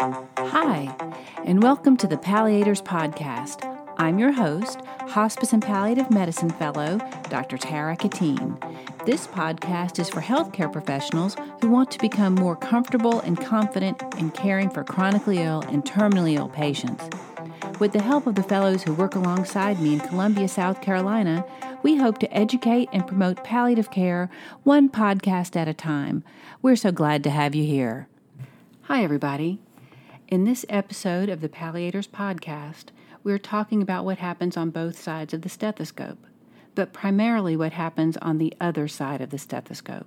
Hi, and welcome to the Palliators Podcast. I'm your host, Hospice and Palliative Medicine Fellow, Dr. Tara Katine. This podcast is for healthcare professionals who want to become more comfortable and confident in caring for chronically ill and terminally ill patients. With the help of the fellows who work alongside me in Columbia, South Carolina, we hope to educate and promote palliative care one podcast at a time. We're so glad to have you here. Hi, everybody. In this episode of the Palliators podcast, we're talking about what happens on both sides of the stethoscope, but primarily what happens on the other side of the stethoscope.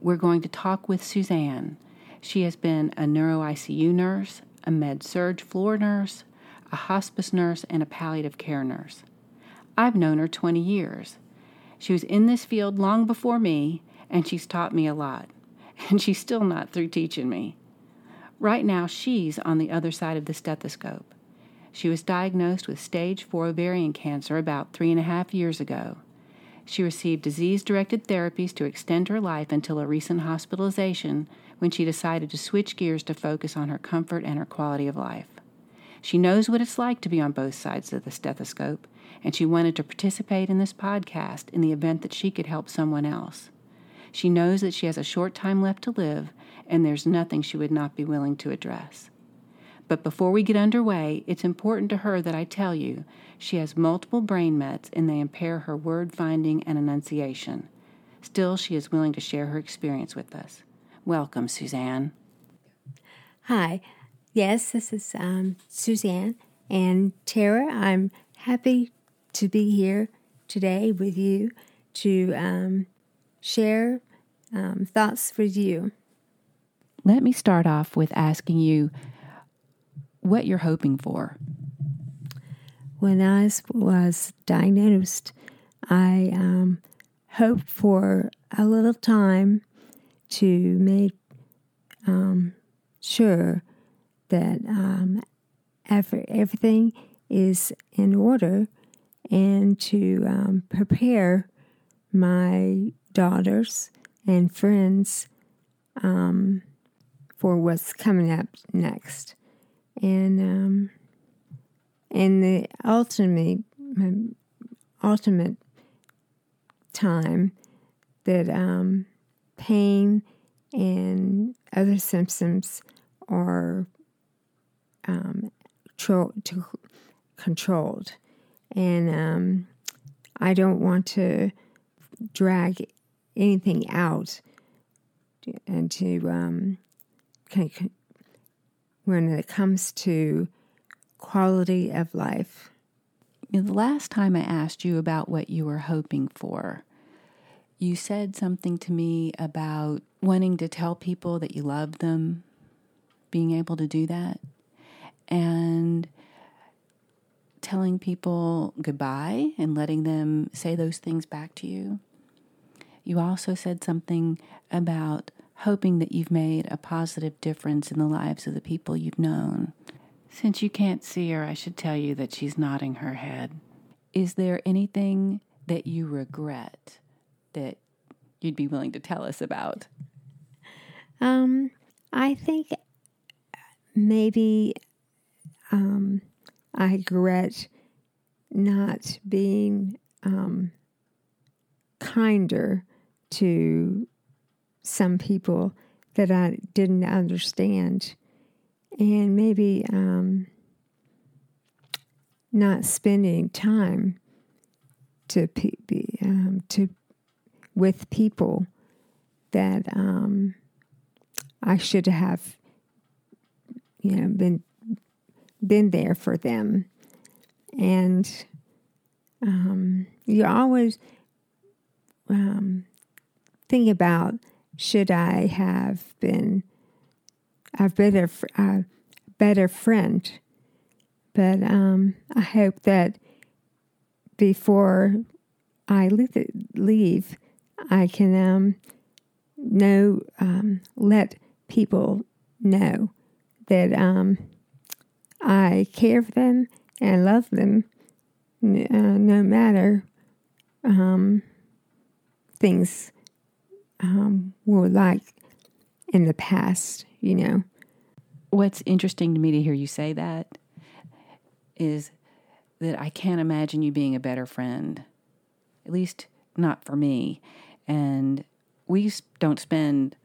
We're going to talk with Suzanne. She has been a neuro ICU nurse, a med surg floor nurse, a hospice nurse, and a palliative care nurse. I've known her 20 years. She was in this field long before me, and she's taught me a lot. And she's still not through teaching me. Right now, she's on the other side of the stethoscope. She was diagnosed with stage 4 ovarian cancer about three and a half years ago. She received disease directed therapies to extend her life until a recent hospitalization when she decided to switch gears to focus on her comfort and her quality of life. She knows what it's like to be on both sides of the stethoscope, and she wanted to participate in this podcast in the event that she could help someone else. She knows that she has a short time left to live and there's nothing she would not be willing to address. But before we get underway, it's important to her that I tell you she has multiple brain mets and they impair her word finding and enunciation. Still, she is willing to share her experience with us. Welcome, Suzanne. Hi. Yes, this is um, Suzanne. And Tara, I'm happy to be here today with you to um, share um, thoughts with you. Let me start off with asking you what you're hoping for. When I was diagnosed, I um, hoped for a little time to make um, sure that um, every, everything is in order and to um, prepare my daughters and friends um, for what's coming up next. And um, and the ultimate ultimate time that um, pain and other symptoms are um, tro- controlled, and um, I don't want to drag anything out and to um, when it comes to quality of life. The last time I asked you about what you were hoping for, you said something to me about wanting to tell people that you love them, being able to do that, and telling people goodbye and letting them say those things back to you. You also said something about hoping that you've made a positive difference in the lives of the people you've known. Since you can't see her, I should tell you that she's nodding her head. Is there anything that you regret that you'd be willing to tell us about? Um, I think maybe um, I regret not being um, kinder to some people that I didn't understand, and maybe um, not spending time to be um, to with people that um, I should have, you know, been been there for them, and um, you always um, think about should I have been a better a better friend? But um, I hope that before I leave, I can um, know um, let people know that um, I care for them and love them, uh, no matter um, things um, were like in the past, you know. what's interesting to me to hear you say that is that I can't imagine you being a better friend, at least not for me. And we don't spend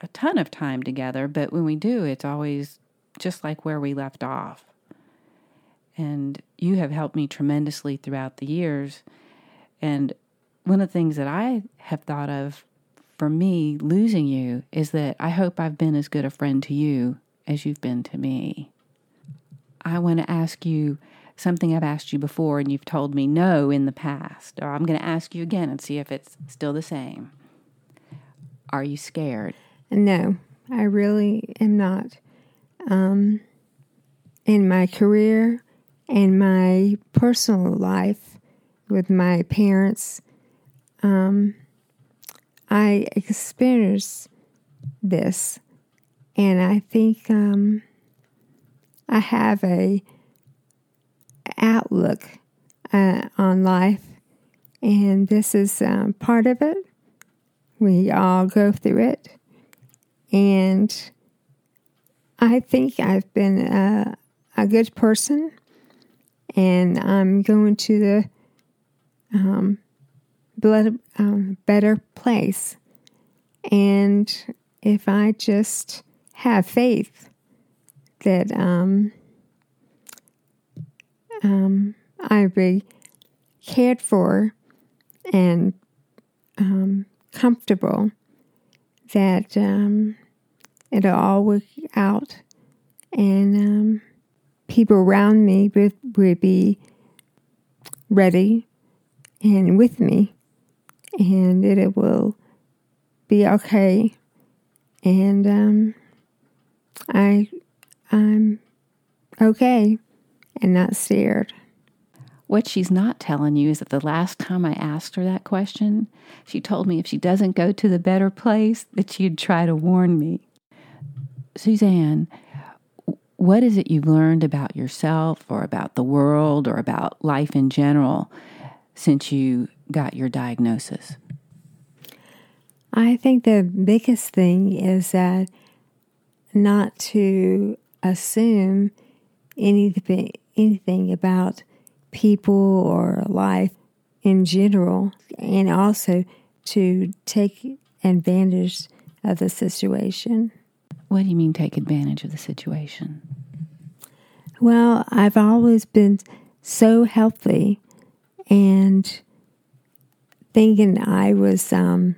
a ton of time together, but when we do, it's always just like where we left off. And you have helped me tremendously throughout the years. And one of the things that I have thought of for me losing you is that I hope I've been as good a friend to you as you've been to me. I want to ask you something I've asked you before and you've told me no in the past, or I'm going to ask you again and see if it's still the same. Are you scared? No, I really am not. Um, in my career and my personal life with my parents, um, I experienced this, and I think um, I have a outlook uh, on life, and this is um, part of it. We all go through it, and I think I've been a, a good person, and I'm going to the um, better place. And if I just have faith that um, um, I'll be cared for and um, comfortable, that um, it'll all work out and um, people around me would, would be ready and with me and it will be okay and um, I I'm okay and not scared. What she's not telling you is that the last time I asked her that question, she told me if she doesn't go to the better place, that she'd try to warn me. Suzanne, what is it you've learned about yourself or about the world or about life in general since you got your diagnosis? I think the biggest thing is that not to assume anything anything about people or life in general, and also to take advantage of the situation. What do you mean, take advantage of the situation? Well, I've always been so healthy and thinking I was um,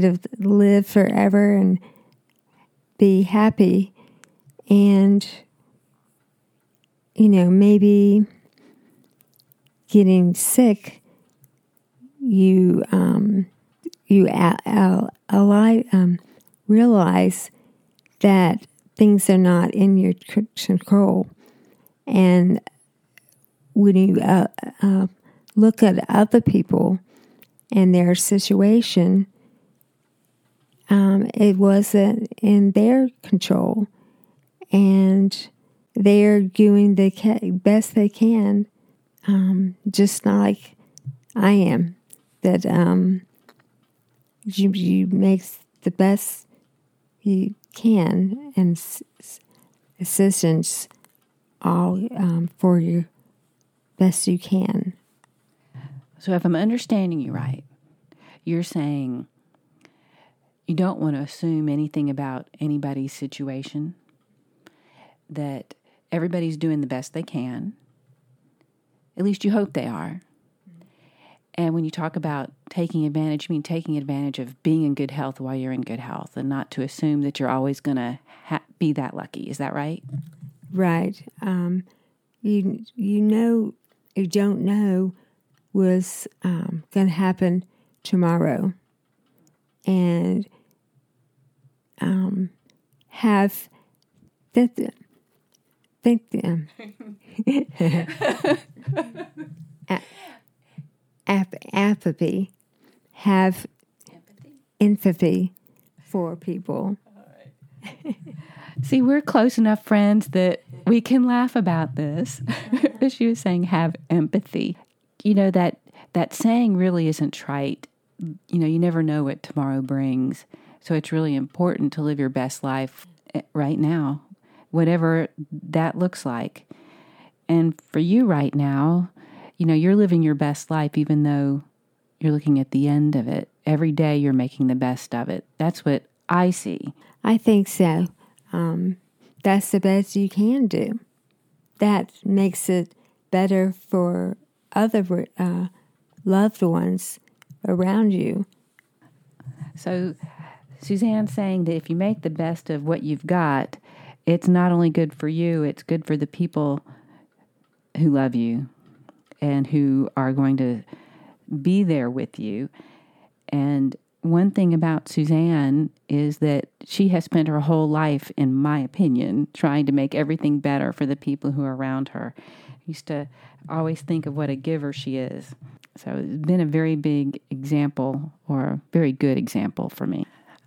to live forever and be happy, and you know maybe getting sick, you um, you a- a- a- um, realize that things are not in your control, and when you uh, uh, look at other people and their situation, um, it wasn't in their control, and they're doing the best they can, um, just like I am. That um, you, you make the best you can and assistance all um, for you best you can. So, if I'm understanding you right, you're saying you don't want to assume anything about anybody's situation, that everybody's doing the best they can. At least you hope they are. And when you talk about taking advantage, you mean taking advantage of being in good health while you're in good health and not to assume that you're always going to ha- be that lucky. Is that right? Right. Um, you, you know, you don't know was um, going to happen tomorrow. And um, have that think um, ap- apathy, have empathy. empathy for people. See, we're close enough friends that we can laugh about this. she was saying, have empathy. You know that that saying really isn't trite. You know, you never know what tomorrow brings. So it's really important to live your best life eh, right now, whatever that looks like. And for you right now, you know, you're living your best life, even though you're looking at the end of it. Every day you're making the best of it. That's what I see. I think so. Um, that's the best you can do. That makes it better for other uh, loved ones around you. So, Suzanne's saying that if you make the best of what you've got, it's not only good for you, it's good for the people who love you and who are going to be there with you. And one thing about Suzanne is that she has spent her whole life, in my opinion, trying to make everything better for the people who are around her. I used to always think of what a giver she is. So it's been a very big example or a very good example for me.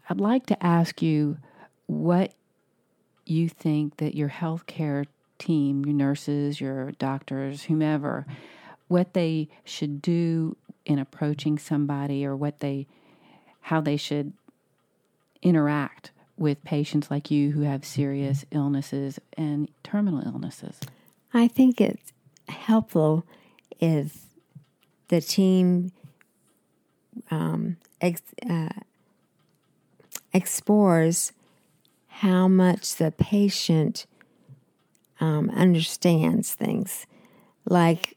I'd like to ask you what you think that your healthcare team, your nurses, your doctors, whomever, what they should do in approaching somebody or what they how they should interact with patients like you who have serious illnesses and terminal illnesses. I think it's helpful if the team um, ex, uh, explores how much the patient um, understands things. Like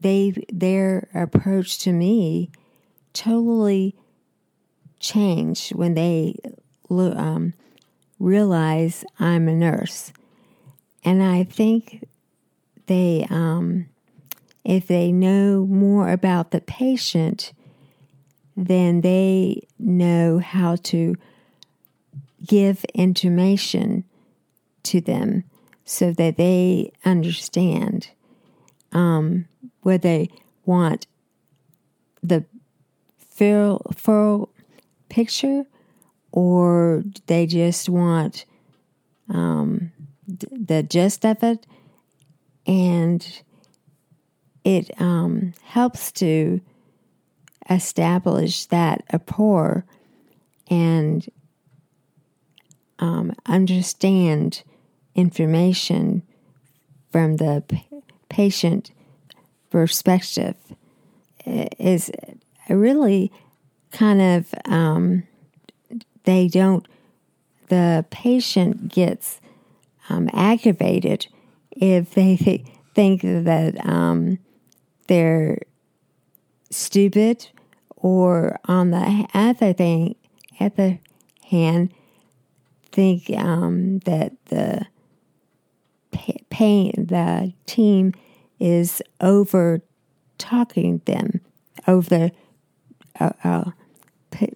they, their approach to me totally changed when they um, realize I'm a nurse, and I think they, um, if they know more about the patient, then they know how to give information to them so that they understand um, whether they want. The full, full picture or they just want um, the gist of it. And it um, helps to establish that rapport and um, understand information from the p- patient perspective is really kind of um, they don't the patient gets um, aggravated if they th- think that um, they're stupid or on the other thing hand think um, that the pain the team is over talking them over uh, p-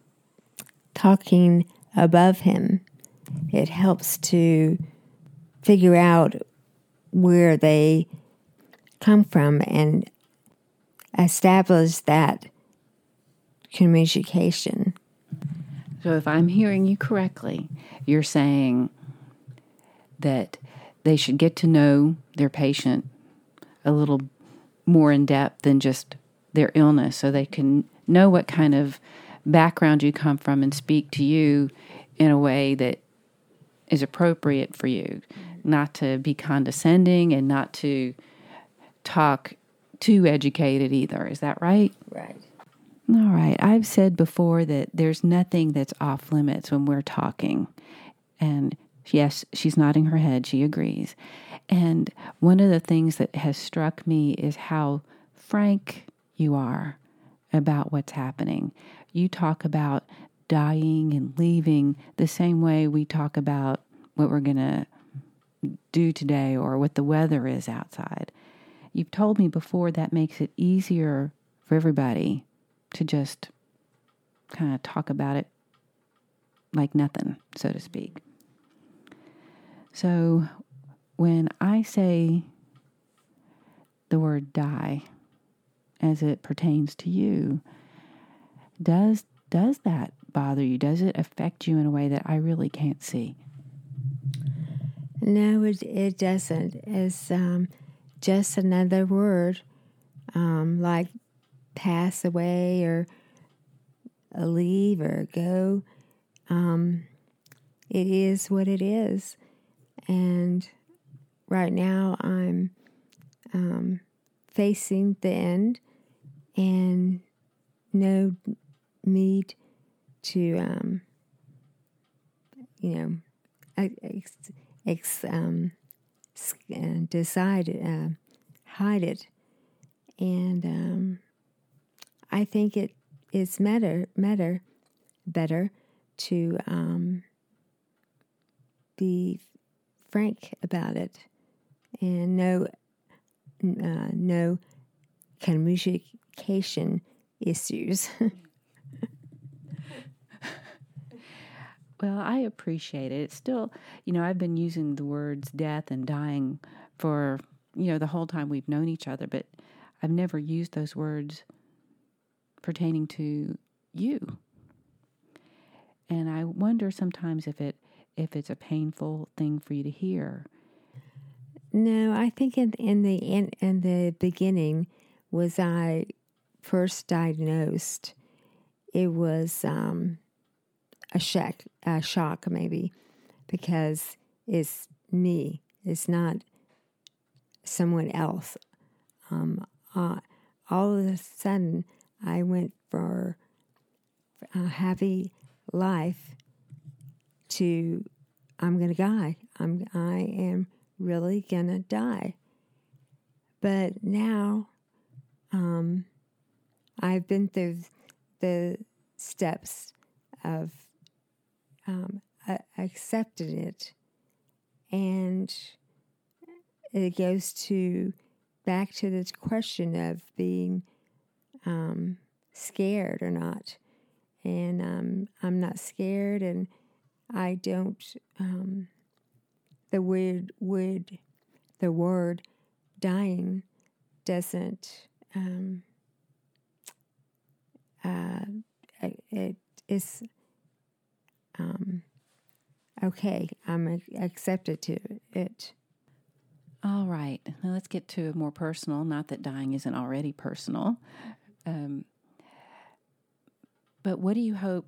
talking above him. It helps to figure out where they come from and establish that communication. So, if I'm hearing you correctly, you're saying that they should get to know their patient a little more in depth than just their illness so they can know what kind of background you come from and speak to you in a way that is appropriate for you, not to be condescending and not to talk too educated either. Is that right? Right. All right. I've said before that there's nothing that's off limits when we're talking. And yes, she's nodding her head. She agrees. And one of the things that has struck me is how frank you are about what's happening. You talk about dying and leaving the same way we talk about what we're going to do today or what the weather is outside. You've told me before that makes it easier for everybody to just kind of talk about it like nothing, so to speak. So when I say the word die as it pertains to you, does does that bother you? Does it affect you in a way that I really can't see? No, it, it doesn't. It's um, just another word, um, like pass away or leave or go. Um, it is what it is. And right now I'm um, facing the end and no need to, um, you know, ex, ex, um, uh, decide, uh, hide it. And um, I think it is better, better, better to um, be frank about it and no uh, no communication issues. well, I appreciate it. It's still, you know, I've been using the words death and dying for, you know, the whole time we've known each other, but I've never used those words pertaining to you. And I wonder sometimes if it if it's a painful thing for you to hear. No, I think in in the in, in the beginning was I first diagnosed, it was um, a shock, a shock maybe, because it's me. It's not someone else. Um, uh, all of a sudden, I went for a happy life to I'm going to die. I'm I am really going to die. But now um, I've been through the steps of um, accepting it, and it goes to back to this question of being um, scared or not. And um, I'm not scared, and I don't. Um, the word, word, the word, dying, doesn't. Um, uh, it is um, okay. I'm accepted to it. All right. Now let's get to more personal. Not that dying isn't already personal. Um, but what do you hope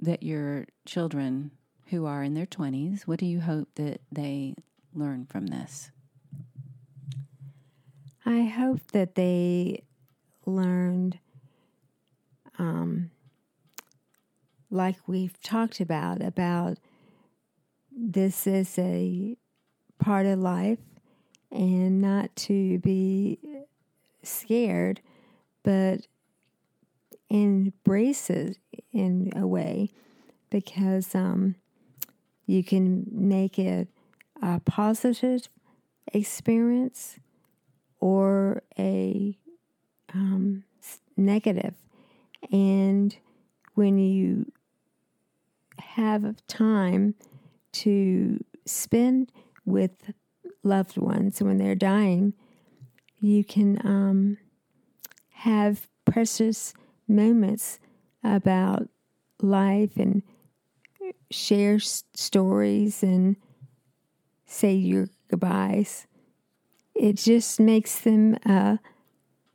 that your children who are in their 20s, what do you hope that they learn from this? I hope that they learned, um, like we've talked about, about this is a part of life and not to be scared, but embrace it in a way because um, you can make it a positive experience or a um, negative. And when you have time to spend with loved ones when they're dying, you can um, have precious moments about life and share stories and say your goodbyes. It just makes them a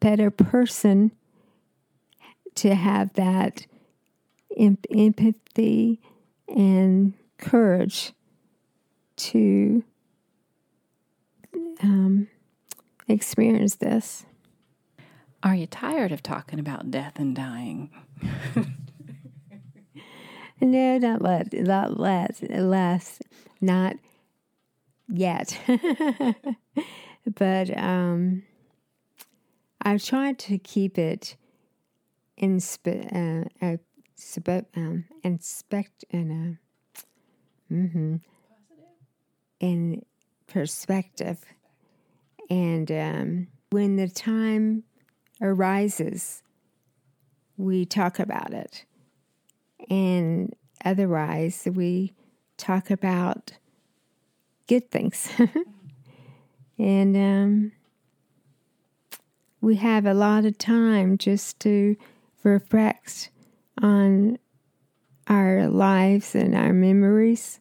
better person to have that empathy and courage to um, experience this. Are you tired of talking about death and dying? no, not let, not less, less, not yet. but um, I've tried to keep it in uh, uh, um, inspect in a mm-hmm, in perspective, and um, when the time arises, we talk about it, and otherwise we talk about good things. and um, we have a lot of time just to reflect on our lives and our memories.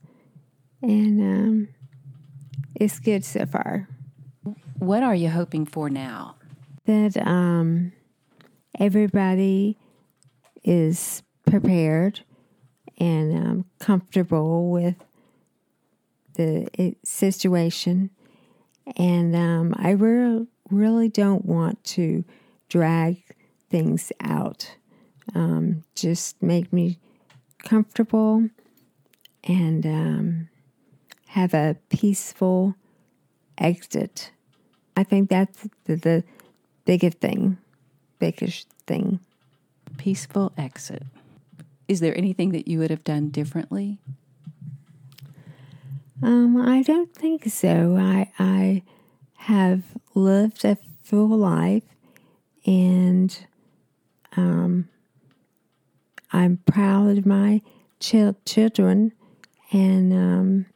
And um, it's good so far. What are you hoping for now? That um, everybody is prepared and um, comfortable with the situation, and um, I re- really don't want to drag things out. Um, just make me comfortable and um, have a peaceful exit. I think that's the, the biggest thing, biggest thing. Peaceful exit. Is there anything that you would have done differently? Um, I don't think so. I I have lived a full life, and um, I'm proud of my ch- children, and um,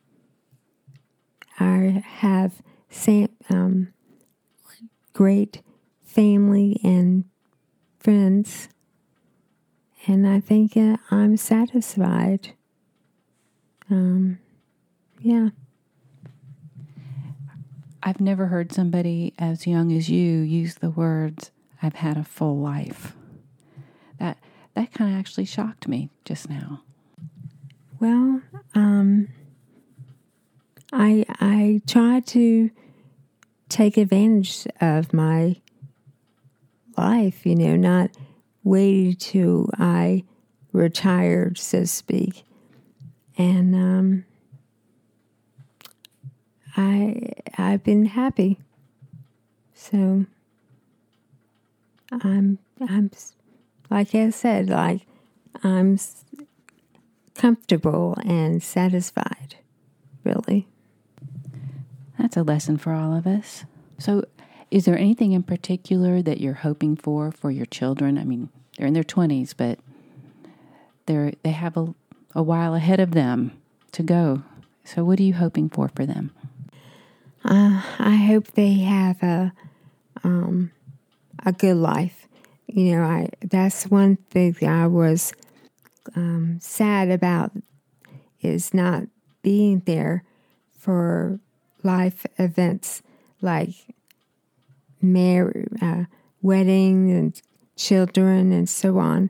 I have sam- um, great family and friends, and I think uh, I'm satisfied. Um, yeah. I've never heard somebody as young as you use the words "I've had a full life." That that kind of actually shocked me just now. Well, um, I I try to take advantage of my life. You know, not wait till I retired, so to speak, and um, I I've been happy. So I'm I'm like I said, like I'm comfortable and satisfied. Really. That's a lesson for all of us. So, is there anything in particular that you're hoping for for your children? I mean, they're in their 20s, but they're they have a, a while ahead of them to go. So, what are you hoping for for them? Uh, I hope they have a um, a good life. You know, I that's one thing I was um, sad about is not being there for life events like marriage, uh, wedding, and children, and so on.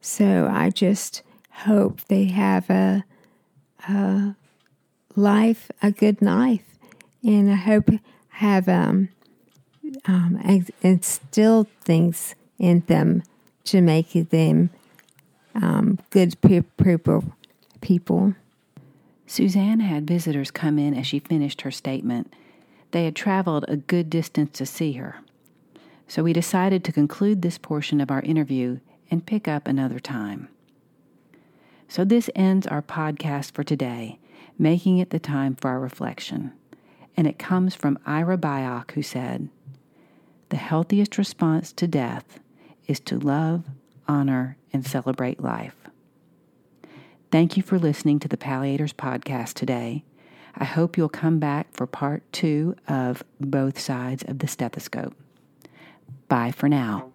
So I just hope they have a, a life, a good life and I hope have um, um, instilled things in them to make them um, good people. People. Suzanne had visitors come in as she finished her statement. They had traveled a good distance to see her. So we decided to conclude this portion of our interview and pick up another time. So this ends our podcast for today, making it the time for our reflection and it comes from Ira Byock, who said, The healthiest response to death is to love, honor, and celebrate life. Thank you for listening to the Palliators podcast today. I hope you'll come back for part two of Both Sides of the Stethoscope. Bye for now.